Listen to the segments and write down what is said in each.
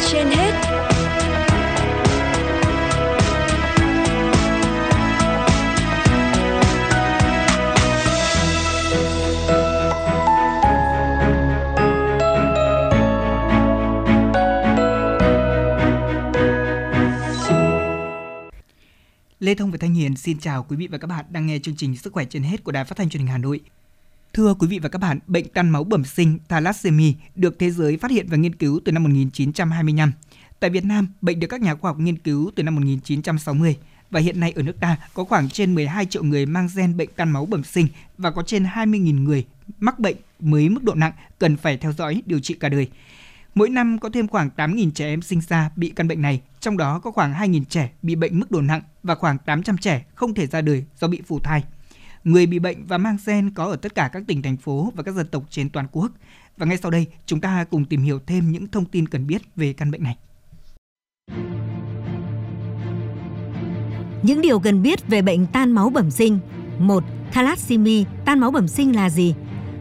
trên hết Lê Thông và Thanh Hiền xin chào quý vị và các bạn đang nghe chương trình Sức khỏe trên hết của Đài Phát thanh Truyền hình Hà Nội. Thưa quý vị và các bạn, bệnh tan máu bẩm sinh thalassemia được thế giới phát hiện và nghiên cứu từ năm 1925. Tại Việt Nam, bệnh được các nhà khoa học nghiên cứu từ năm 1960 và hiện nay ở nước ta có khoảng trên 12 triệu người mang gen bệnh tan máu bẩm sinh và có trên 20.000 người mắc bệnh mới mức độ nặng cần phải theo dõi điều trị cả đời. Mỗi năm có thêm khoảng 8.000 trẻ em sinh ra bị căn bệnh này, trong đó có khoảng 2.000 trẻ bị bệnh mức độ nặng và khoảng 800 trẻ không thể ra đời do bị phù thai. Người bị bệnh và mang gen có ở tất cả các tỉnh thành phố và các dân tộc trên toàn quốc. Và ngay sau đây, chúng ta cùng tìm hiểu thêm những thông tin cần biết về căn bệnh này. Những điều cần biết về bệnh tan máu bẩm sinh. 1. Thalassemia, tan máu bẩm sinh là gì?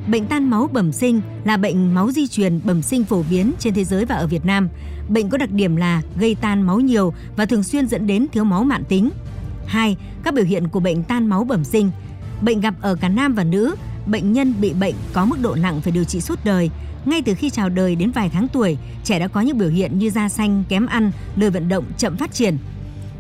Bệnh tan máu bẩm sinh là bệnh máu di truyền bẩm sinh phổ biến trên thế giới và ở Việt Nam. Bệnh có đặc điểm là gây tan máu nhiều và thường xuyên dẫn đến thiếu máu mạn tính. 2. Các biểu hiện của bệnh tan máu bẩm sinh. Bệnh gặp ở cả nam và nữ. Bệnh nhân bị bệnh có mức độ nặng phải điều trị suốt đời. Ngay từ khi chào đời đến vài tháng tuổi, trẻ đã có những biểu hiện như da xanh, kém ăn, lười vận động, chậm phát triển.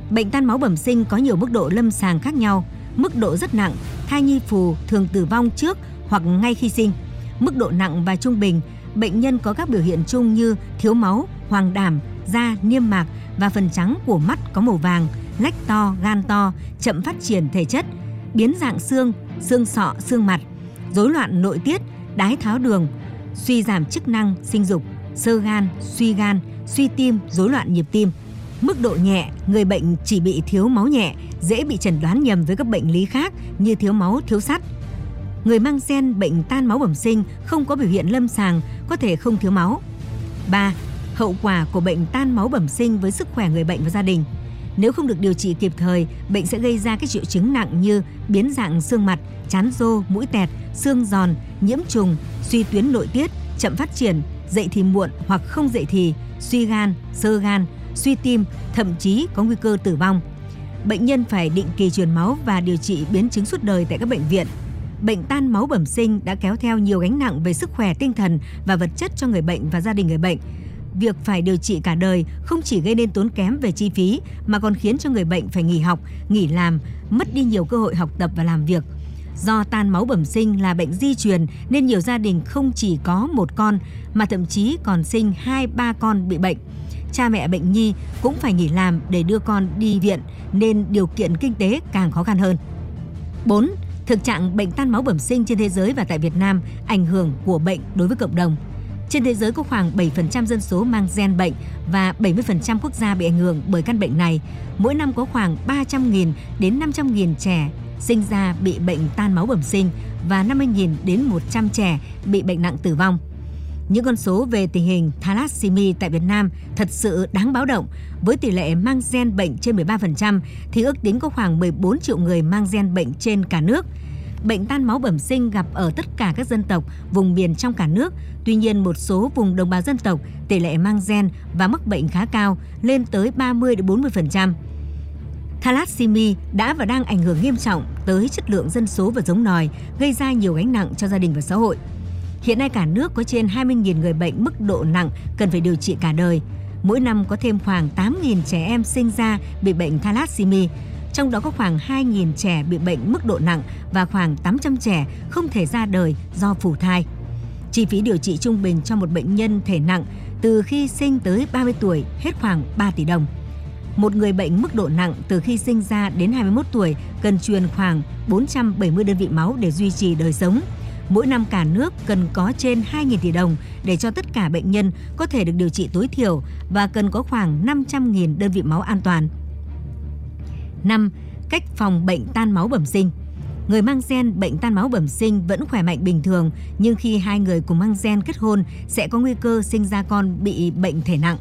Bệnh tan máu bẩm sinh có nhiều mức độ lâm sàng khác nhau. Mức độ rất nặng, thai nhi phù thường tử vong trước hoặc ngay khi sinh. Mức độ nặng và trung bình, bệnh nhân có các biểu hiện chung như thiếu máu, hoàng đảm, da niêm mạc và phần trắng của mắt có màu vàng, lách to, gan to, chậm phát triển thể chất, biến dạng xương, xương sọ, xương mặt, rối loạn nội tiết, đái tháo đường, suy giảm chức năng sinh dục, sơ gan, suy gan, suy tim, rối loạn nhịp tim. Mức độ nhẹ, người bệnh chỉ bị thiếu máu nhẹ, dễ bị chẩn đoán nhầm với các bệnh lý khác như thiếu máu, thiếu sắt, người mang gen bệnh tan máu bẩm sinh không có biểu hiện lâm sàng có thể không thiếu máu. 3. Hậu quả của bệnh tan máu bẩm sinh với sức khỏe người bệnh và gia đình. Nếu không được điều trị kịp thời, bệnh sẽ gây ra các triệu chứng nặng như biến dạng xương mặt, chán rô, mũi tẹt, xương giòn, nhiễm trùng, suy tuyến nội tiết, chậm phát triển, dậy thì muộn hoặc không dậy thì, suy gan, sơ gan, suy tim, thậm chí có nguy cơ tử vong. Bệnh nhân phải định kỳ truyền máu và điều trị biến chứng suốt đời tại các bệnh viện bệnh tan máu bẩm sinh đã kéo theo nhiều gánh nặng về sức khỏe tinh thần và vật chất cho người bệnh và gia đình người bệnh. Việc phải điều trị cả đời không chỉ gây nên tốn kém về chi phí mà còn khiến cho người bệnh phải nghỉ học, nghỉ làm, mất đi nhiều cơ hội học tập và làm việc. Do tan máu bẩm sinh là bệnh di truyền nên nhiều gia đình không chỉ có một con mà thậm chí còn sinh hai ba con bị bệnh. Cha mẹ bệnh nhi cũng phải nghỉ làm để đưa con đi viện nên điều kiện kinh tế càng khó khăn hơn. 4. Thực trạng bệnh tan máu bẩm sinh trên thế giới và tại Việt Nam ảnh hưởng của bệnh đối với cộng đồng. Trên thế giới có khoảng 7% dân số mang gen bệnh và 70% quốc gia bị ảnh hưởng bởi căn bệnh này. Mỗi năm có khoảng 300.000 đến 500.000 trẻ sinh ra bị bệnh tan máu bẩm sinh và 50.000 đến 100 trẻ bị bệnh nặng tử vong. Những con số về tình hình thalassemia tại Việt Nam thật sự đáng báo động. Với tỷ lệ mang gen bệnh trên 13% thì ước tính có khoảng 14 triệu người mang gen bệnh trên cả nước. Bệnh tan máu bẩm sinh gặp ở tất cả các dân tộc, vùng miền trong cả nước. Tuy nhiên một số vùng đồng bào dân tộc tỷ lệ mang gen và mắc bệnh khá cao, lên tới 30 đến 40%. Thalassemia đã và đang ảnh hưởng nghiêm trọng tới chất lượng dân số và giống nòi, gây ra nhiều gánh nặng cho gia đình và xã hội. Hiện nay cả nước có trên 20.000 người bệnh mức độ nặng cần phải điều trị cả đời. Mỗi năm có thêm khoảng 8.000 trẻ em sinh ra bị bệnh thalassemia, trong đó có khoảng 2.000 trẻ bị bệnh mức độ nặng và khoảng 800 trẻ không thể ra đời do phủ thai. Chi phí điều trị trung bình cho một bệnh nhân thể nặng từ khi sinh tới 30 tuổi hết khoảng 3 tỷ đồng. Một người bệnh mức độ nặng từ khi sinh ra đến 21 tuổi cần truyền khoảng 470 đơn vị máu để duy trì đời sống – Mỗi năm cả nước cần có trên 2.000 tỷ đồng để cho tất cả bệnh nhân có thể được điều trị tối thiểu và cần có khoảng 500.000 đơn vị máu an toàn. 5. Cách phòng bệnh tan máu bẩm sinh Người mang gen bệnh tan máu bẩm sinh vẫn khỏe mạnh bình thường, nhưng khi hai người cùng mang gen kết hôn sẽ có nguy cơ sinh ra con bị bệnh thể nặng.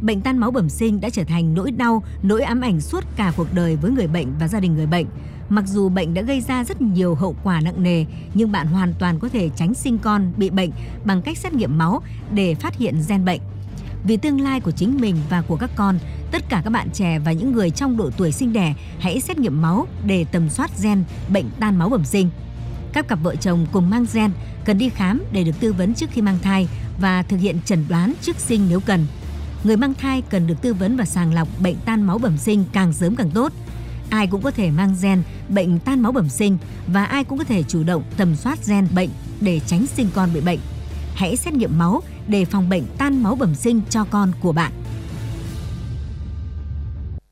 Bệnh tan máu bẩm sinh đã trở thành nỗi đau, nỗi ám ảnh suốt cả cuộc đời với người bệnh và gia đình người bệnh. Mặc dù bệnh đã gây ra rất nhiều hậu quả nặng nề, nhưng bạn hoàn toàn có thể tránh sinh con bị bệnh bằng cách xét nghiệm máu để phát hiện gen bệnh. Vì tương lai của chính mình và của các con, tất cả các bạn trẻ và những người trong độ tuổi sinh đẻ hãy xét nghiệm máu để tầm soát gen bệnh tan máu bẩm sinh. Các cặp vợ chồng cùng mang gen cần đi khám để được tư vấn trước khi mang thai và thực hiện chẩn đoán trước sinh nếu cần. Người mang thai cần được tư vấn và sàng lọc bệnh tan máu bẩm sinh càng sớm càng tốt. Ai cũng có thể mang gen bệnh tan máu bẩm sinh và ai cũng có thể chủ động tầm soát gen bệnh để tránh sinh con bị bệnh. Hãy xét nghiệm máu để phòng bệnh tan máu bẩm sinh cho con của bạn.